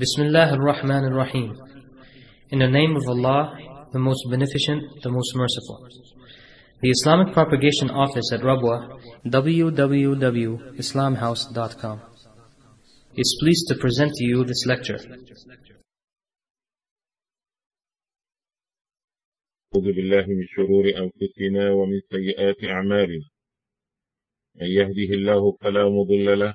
Bismillah ar-Rahman ar-Rahim. In the name of Allah, the most beneficent, the most merciful. The Islamic Propagation Office at Rabwa, www.islamhouse.com, is pleased to present to you this lecture. أعوذ بالله من شرور أنفسنا ومن سيئات أعمالنا من يهده الله فلا مضل له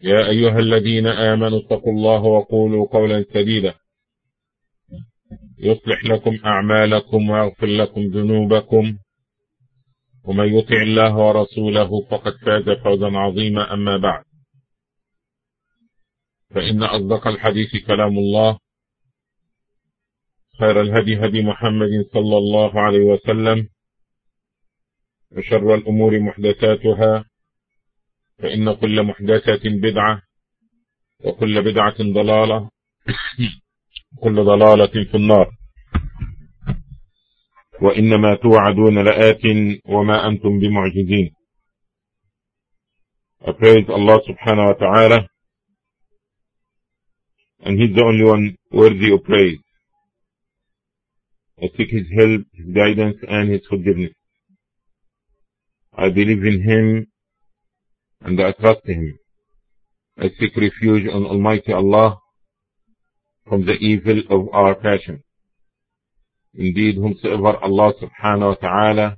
يا أيها الذين آمنوا اتقوا الله وقولوا قولا سديدا. يصلح لكم أعمالكم ويغفر لكم ذنوبكم. ومن يطع الله ورسوله فقد فاز فوزا عظيما أما بعد. فإن أصدق الحديث كلام الله. خير الهدي هدي محمد صلى الله عليه وسلم. وشر الأمور محدثاتها. فإن كل محدثة بدعة وكل بدعة ضلالة كل ضلالة في النار وإنما توعدون لآت وما أنتم بمعجزين I praise Allah subhanahu wa ta'ala and He's the only one worthy of praise. I seek His help, His guidance and His forgiveness. I believe in Him and I trust Him. I seek refuge on Almighty Allah from the evil of our passion. Indeed, whomsoever Allah subhanahu wa ta'ala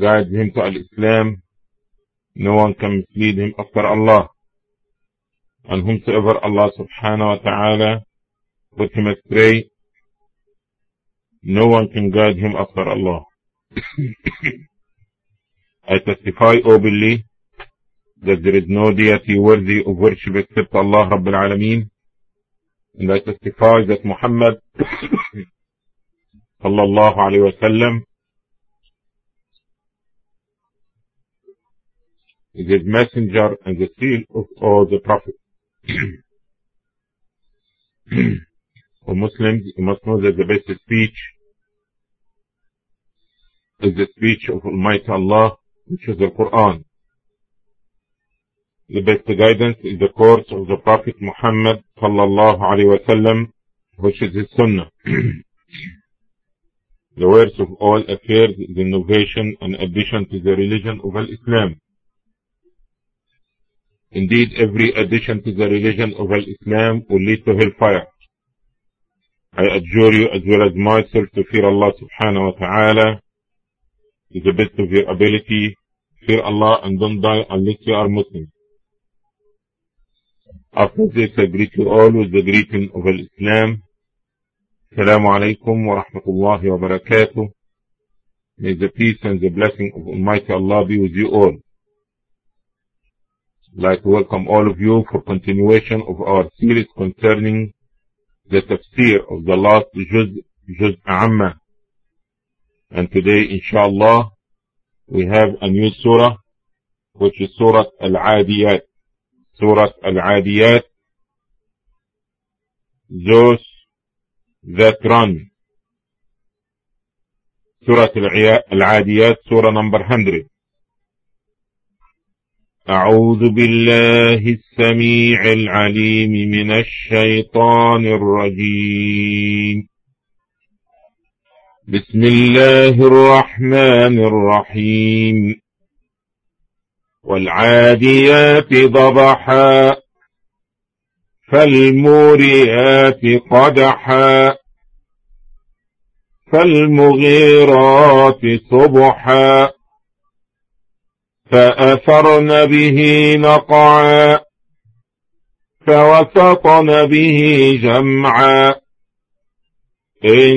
guides him to al-Islam, no one can mislead him after Allah. And whomsoever Allah subhanahu wa ta'ala put him astray, no one can guide him after Allah. I testify openly that there is no deity worthy of worship except Allah Rabbil Alameen. And I testify that Muhammad sallallahu is his messenger and the seal of all the prophets. For Muslims, you must know that the best speech is the speech of Almighty Allah, which is the Quran. The best guidance is the course of the Prophet Muhammad sallallahu alaihi wasallam, which is his Sunnah. the worst of all affairs is innovation and addition to the religion of Islam. Indeed, every addition to the religion of Islam will lead to hellfire. I adjure you as well as myself to fear Allah subhanahu wa ta'ala to the best of your ability. Fear Allah and don't die unless you are Muslim. After this, I greet you all with the greeting of Islam. Assalamu alaikum wa rahmatullahi wa barakatuh. May the peace and the blessing of Almighty Allah be with you all. I'd like to welcome all of you for continuation of our series concerning the tafsir of the last Juz, Juz Amma. And today, inshallah, we have a new surah, which is Surah Al-Adiyat. سورة العاديات. زوس ذكران. سورة العاديات سورة نمبر 100 أعوذ بالله السميع العليم من الشيطان الرجيم. بسم الله الرحمن الرحيم. والعاديات ضبحا فالموريات قدحا فالمغيرات صبحا فأثرن به نقعا فوسطن به جمعا. إن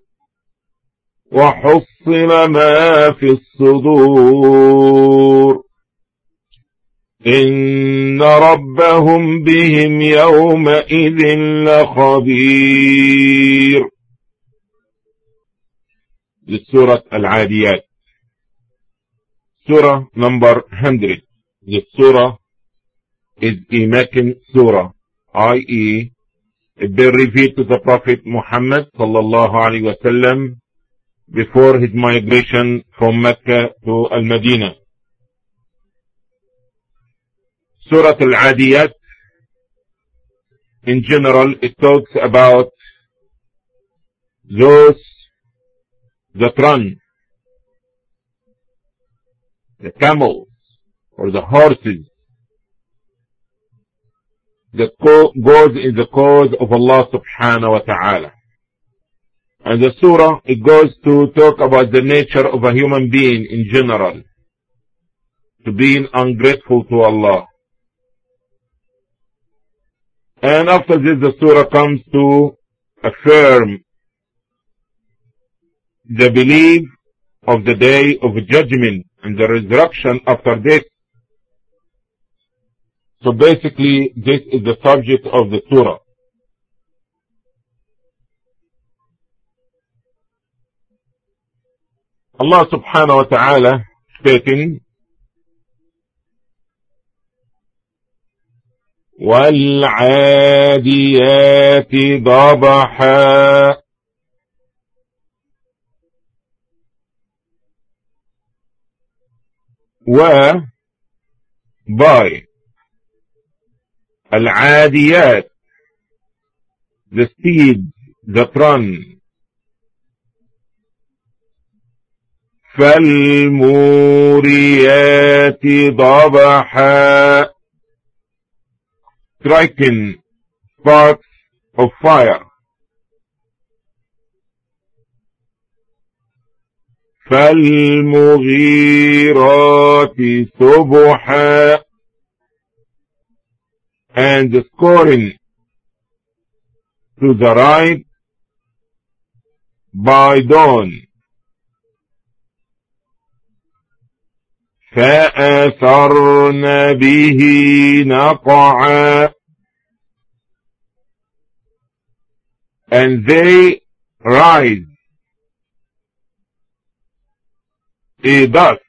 وحصل ما في الصدور إن ربهم بهم يومئذ لخبير للسورة العاديات سورة number 100 This surah is a Meccan surah i.e. it been revealed to the Prophet Muhammad sallallahu alaihi wasallam before his migration from Mecca to Al-Madinah Surah Al-Adiyat, in general, it talks about those that run, the camels or the horses that go, goes in the cause of Allah subhanahu wa ta'ala. And the surah, it goes to talk about the nature of a human being in general, to being ungrateful to Allah. And after this, the surah comes to affirm the belief of the day of judgment and the resurrection after death. So basically, this is the subject of the surah. الله سبحانه وتعالى فاتني والعاديات ضبحا. وباي العاديات. The seeds, the trunks, فالموريات ضبحا striking sparks of fire. فالمغيرات صبحا and scoring to the right by dawn فأثرن به نقعا. And they rise. a dust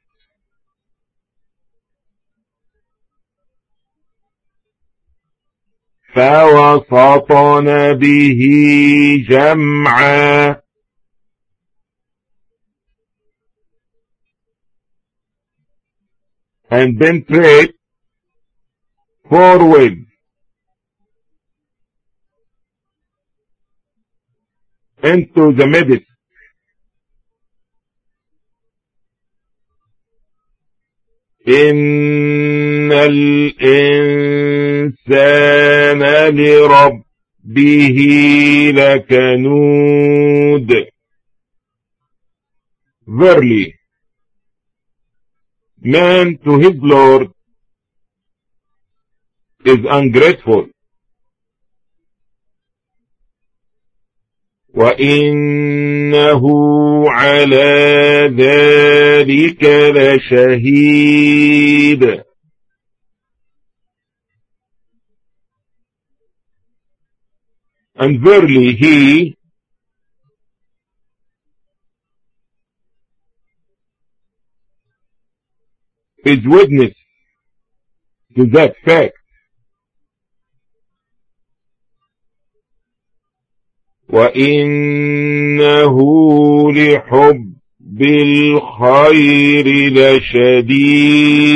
فوسطن به جمعا. And then trade forward. into the middle. إن الإنسان لربه لكنود Verily, man to his Lord is ungrateful. وإنه على ذلك لشهيد And verily he is witness to that fact. وإنه لحب الخير لشديد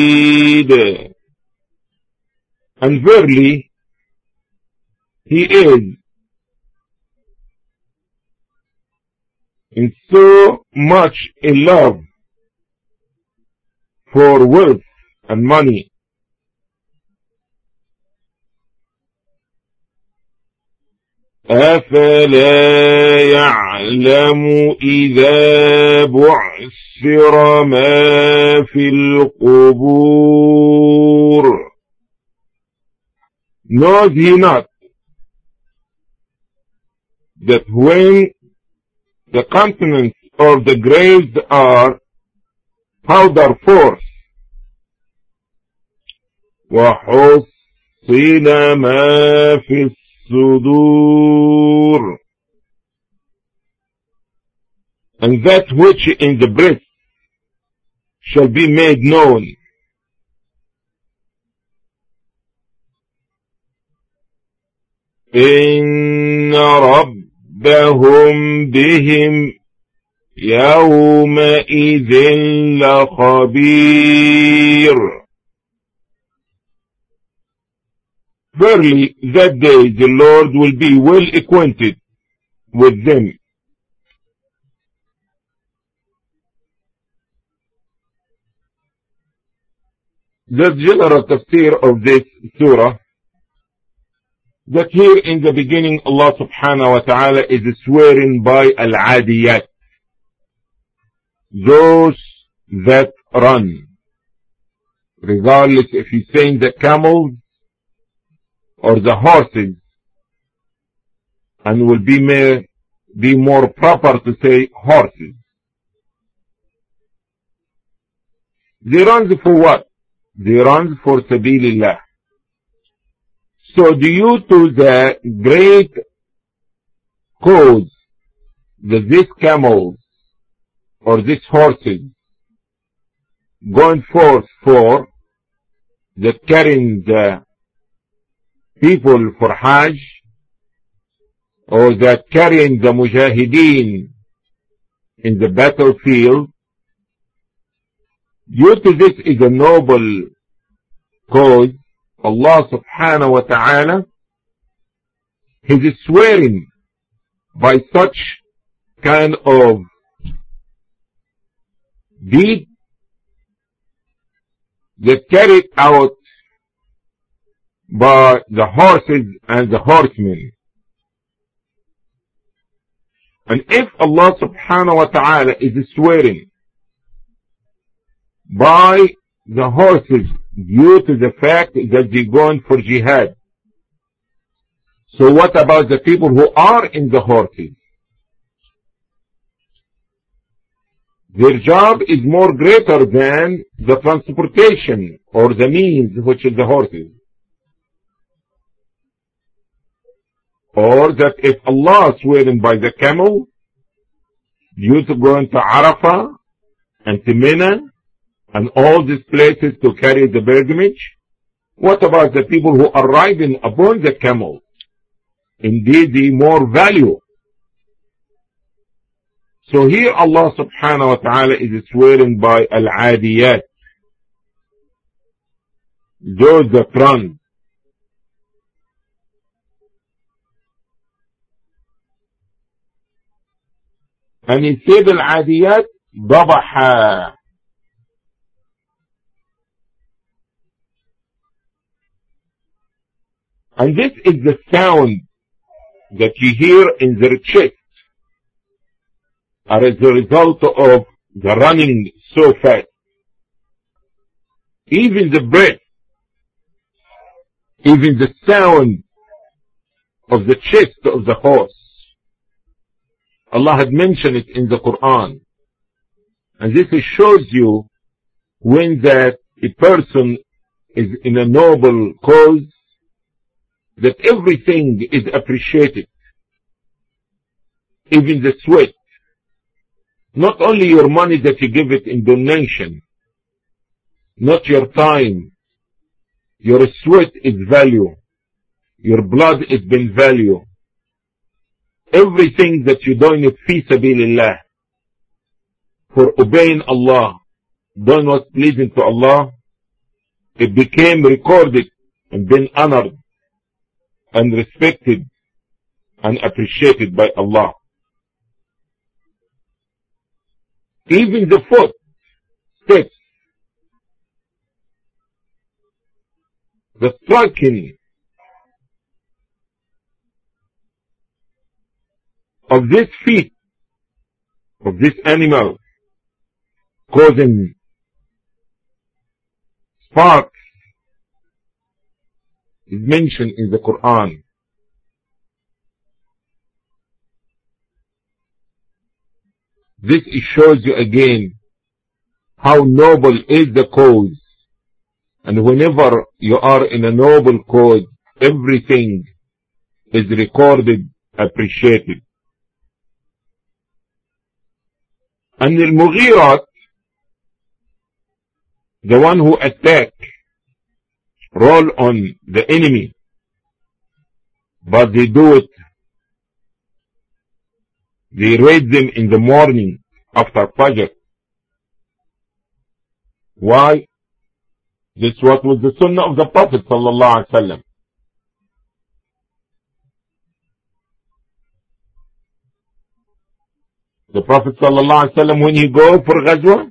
And verily, he is in so much in love for wealth and money. أفلا يعلم إذا بعثر ما في القبور Knows he not that when the continents of the graves are powder force وحصل ما في الصدور and that which in the breast shall be made known إن ربهم بهم يومئذ لخبير Verily, that day the Lord will be well acquainted with them. The general tafsir of this surah, that here in the beginning Allah subhanahu wa ta'ala is swearing by al-adiyat, those that run. Regardless if he's saying the camels or the horses and will be more, be more proper to say horses. They run for what? They run for sabilillah. So due to the great cause that these camels or these horses going forth for the carrying the people for Hajj or that carrying the mujahideen in the battlefield, due to this is a noble cause, Allah subhanahu wa ta'ala, He is swearing by such kind of deed that carried out by the horses and the horsemen. And if Allah subhanahu wa ta'ala is swearing by the horses due to the fact that they're going for jihad, so what about the people who are in the horses? Their job is more greater than the transportation or the means which is the horses. Or that if Allah swearing by the camel, you to go into Arafah and to Mina and all these places to carry the pilgrimage, what about the people who are riding upon the camel? Indeed, the more value. So here Allah subhanahu wa ta'ala is swearing by al-adiyat. Those that run أن يصيب العاديات ضبحا And this is the sound that you hear in their chest as a result of the running so fast. Even the breath, even the sound of the chest of the horse Allah had mentioned it in the Quran. And this shows you when that a person is in a noble cause, that everything is appreciated. Even the sweat. Not only your money that you give it in donation, not your time. Your sweat is value. Your blood is been value everything that you're doing it fi sabilillah for obeying Allah, doing what's pleasing to Allah, it became recorded and been honored and respected and appreciated by Allah. Even the foot steps, the striking of this feet of this animal causing sparks is mentioned in the Quran. This shows you again how noble is the cause. And whenever you are in a noble cause, everything is recorded, appreciated. And the the one who attack, roll on the enemy, but they do it, they raid them in the morning after Fajr. Why? This what was the sunnah of the Prophet sallallahu alaihi wasallam. The Prophet ﷺ, when he go for Ghazwa,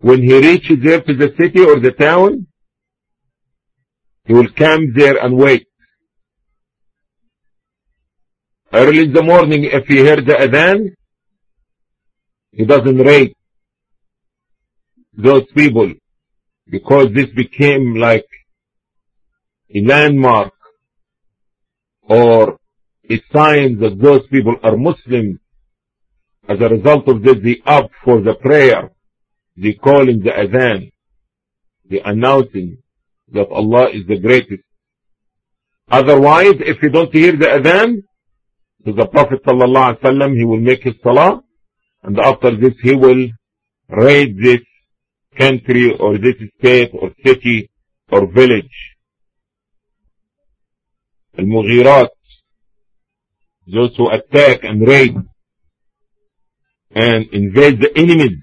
when he reaches there to the city or the town, he will camp there and wait. Early in the morning, if he heard the adhan, he doesn't raid those people because this became like a landmark or a sign that those people are Muslims. As a result of this, they opt for the prayer, the calling the adhan, the announcing that Allah is the greatest. Otherwise, if you don't hear the adhan, to the Prophet ﷺ, he will make his salah, and after this he will raid this country or this state or city or village. Al-Mughirat those who attack and raid and invade the enemies,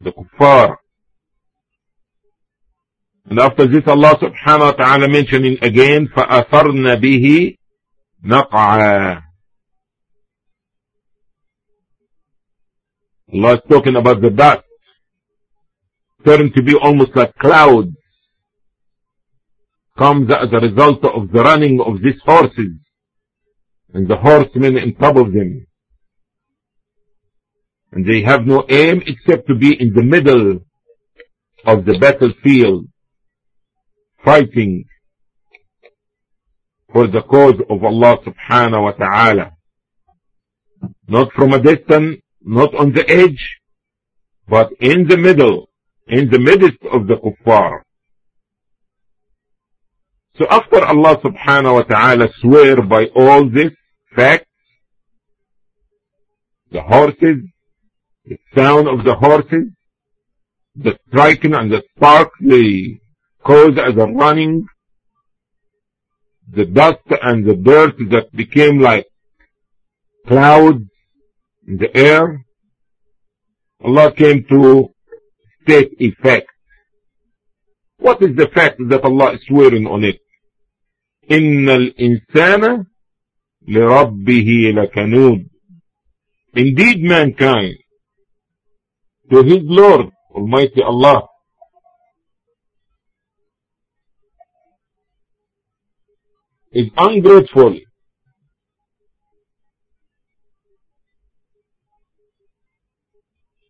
the kuffar. And after this Allah subhanahu wa ta'ala mentioning again, فَأَثَرْنَ بِهِ نَقْعًا Allah is talking about the dust turning to be almost like clouds comes as a result of the running of these horses and the horsemen on top of them. And they have no aim except to be in the middle of the battlefield, fighting for the cause of Allah subhanahu wa ta'ala. Not from a distance, not on the edge, but in the middle, in the midst of the kuffar. So after Allah subhanahu wa ta'ala swear by all this, facts, the horses, the sound of the horses, the striking and the spark they cause as a running, the dust and the dirt that became like clouds the air. Allah came to state a fact. What is the fact that Allah is swearing on it? إن الإنسان لربه لكنود Indeed mankind to his Lord Almighty Allah is ungrateful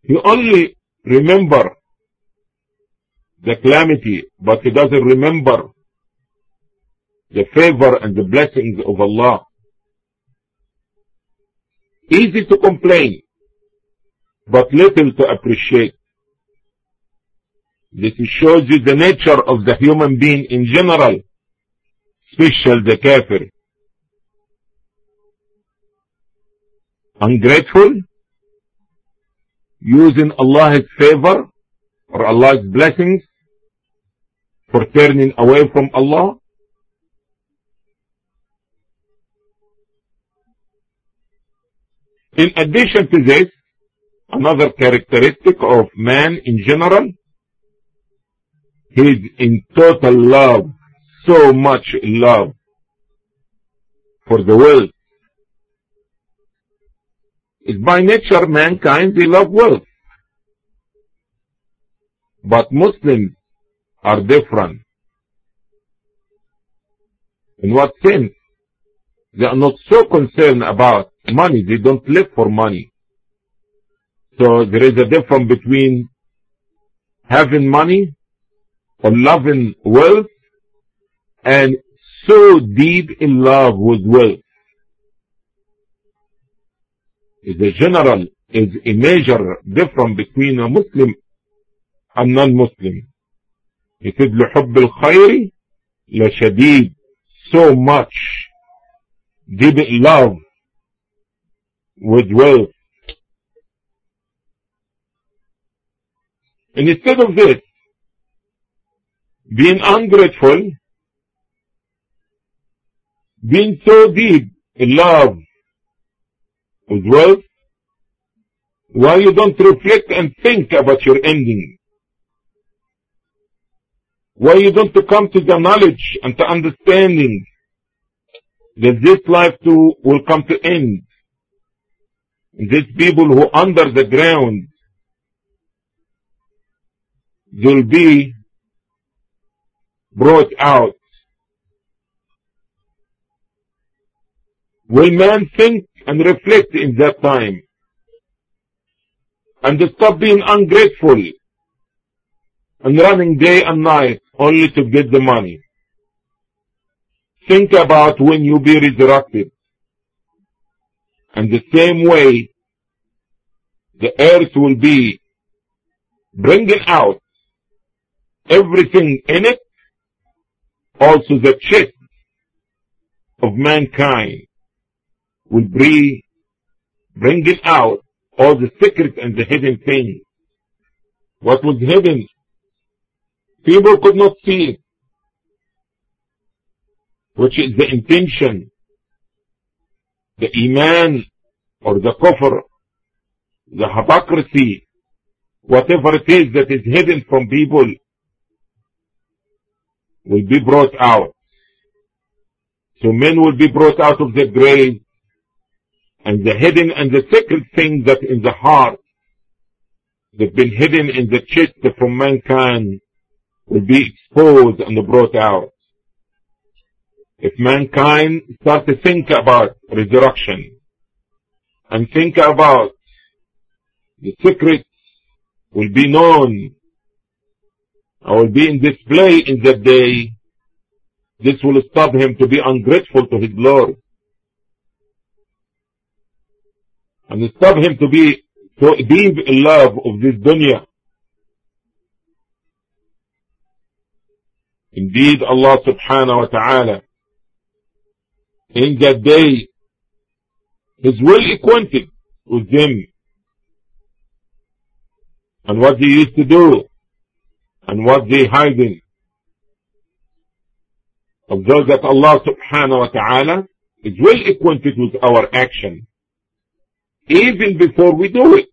He only remember the calamity but he doesn't remember the favor and the blessings of Allah Easy to complain, but little to appreciate. This shows you the nature of the human being in general, especially the kafir. Ungrateful, using Allah's favor or Allah's blessings for turning away from Allah, In addition to this, another characteristic of man in general, he is in total love, so much love for the world. By nature mankind, they love wealth. But Muslims are different. In what sense? they are not so concerned about money. They don't live for money. So there is a difference between having money or loving wealth and so deep in love with wealth. Is a general, is a major difference between a Muslim and non-Muslim. He said لحب الخير لشديد so much deep in love with wealth. And instead of this, being ungrateful, being so deep in love with wealth, why you don't reflect and think about your ending? Why you don't come to the knowledge and the understanding that this life too will come to end? These people who under the ground, they'll be brought out. Will man think and reflect in that time and stop being ungrateful and running day and night only to get the money? Think about when you be resurrected. And the same way, the earth will be bringing out everything in it, also the chest of mankind will be bringing out all the secret and the hidden things. What was hidden, people could not see it, which is the intention, the iman or the kufr, the hypocrisy, whatever it is that is hidden from people will be brought out. So men will be brought out of their grave and the hidden and the secret things that in the heart that been hidden in the chest from mankind will be exposed and brought out. If mankind start to think about resurrection and think about the secrets will be known or will be in display in that day, this will stop him to be ungrateful to his Lord. And stop him to be to deep in love of this dunya. Indeed, Allah subhanahu wa ta'ala, in that day, is well acquainted with them and what they used to do and what they hiding. Observe that Allah subhanahu wa ta'ala is well acquainted with our action even before we do it.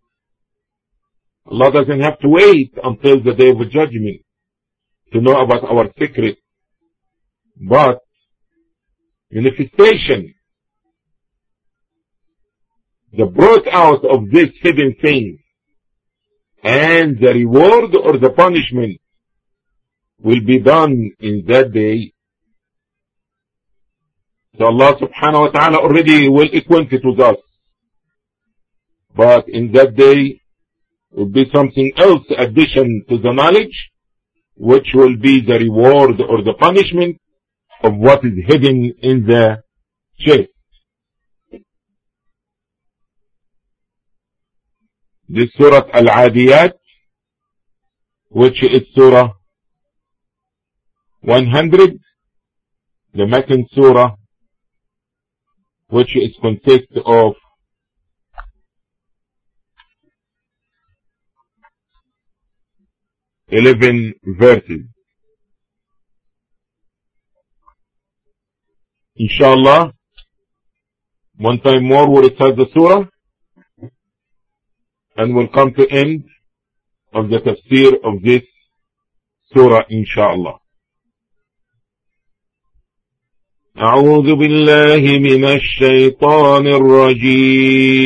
Allah doesn't have to wait until the day of judgment to know about our secret. But manifestation, the brought out of this hidden thing and the reward or the punishment will be done in that day. So Allah subhanahu wa ta'ala already will acquainted with us. But in that day will be something else addition to the knowledge, which will be the reward or the punishment of what is hidden in the chest. This Surah Al-Adiyat, which is Surah 100, the Meccan Surah, which is consists of eleven verses. Inshallah, one time more we'll recite the surah and we'll come to end of the tafsir of this surah inshallah. أعوذ بالله من الشيطان الرجيم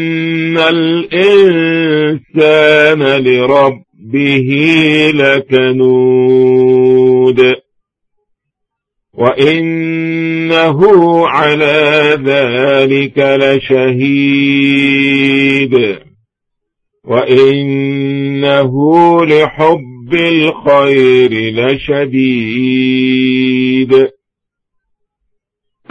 الإنسان لربه لكنود وإنه على ذلك لشهيد وإنه لحب الخير لشديد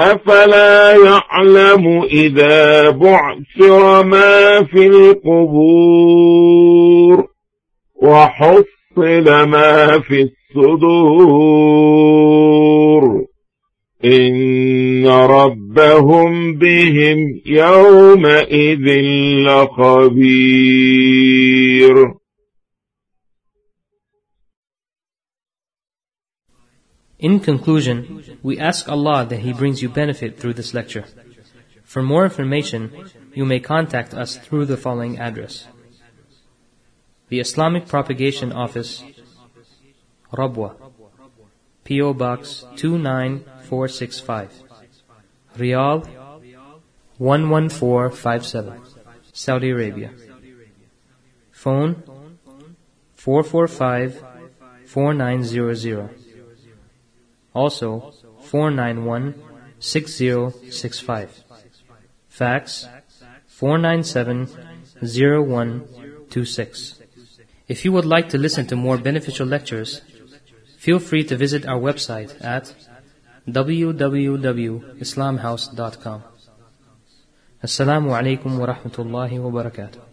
أفلا يعلم إذا بعثر ما في القبور وحصل ما في الصدور إن ربهم بهم يومئذ لخبير In conclusion, we ask Allah that He brings you benefit through this lecture. For more information, you may contact us through the following address. The Islamic Propagation Office, Rabwa, P.O. Box 29465, Riyadh 11457, Saudi Arabia. Phone 445 4900. Also 491 6065. Fax 497 0126. If you would like to listen to more beneficial lectures, feel free to visit our website at www.islamhouse.com. Assalamu alaikum wa rahmatullahi wa barakatuh.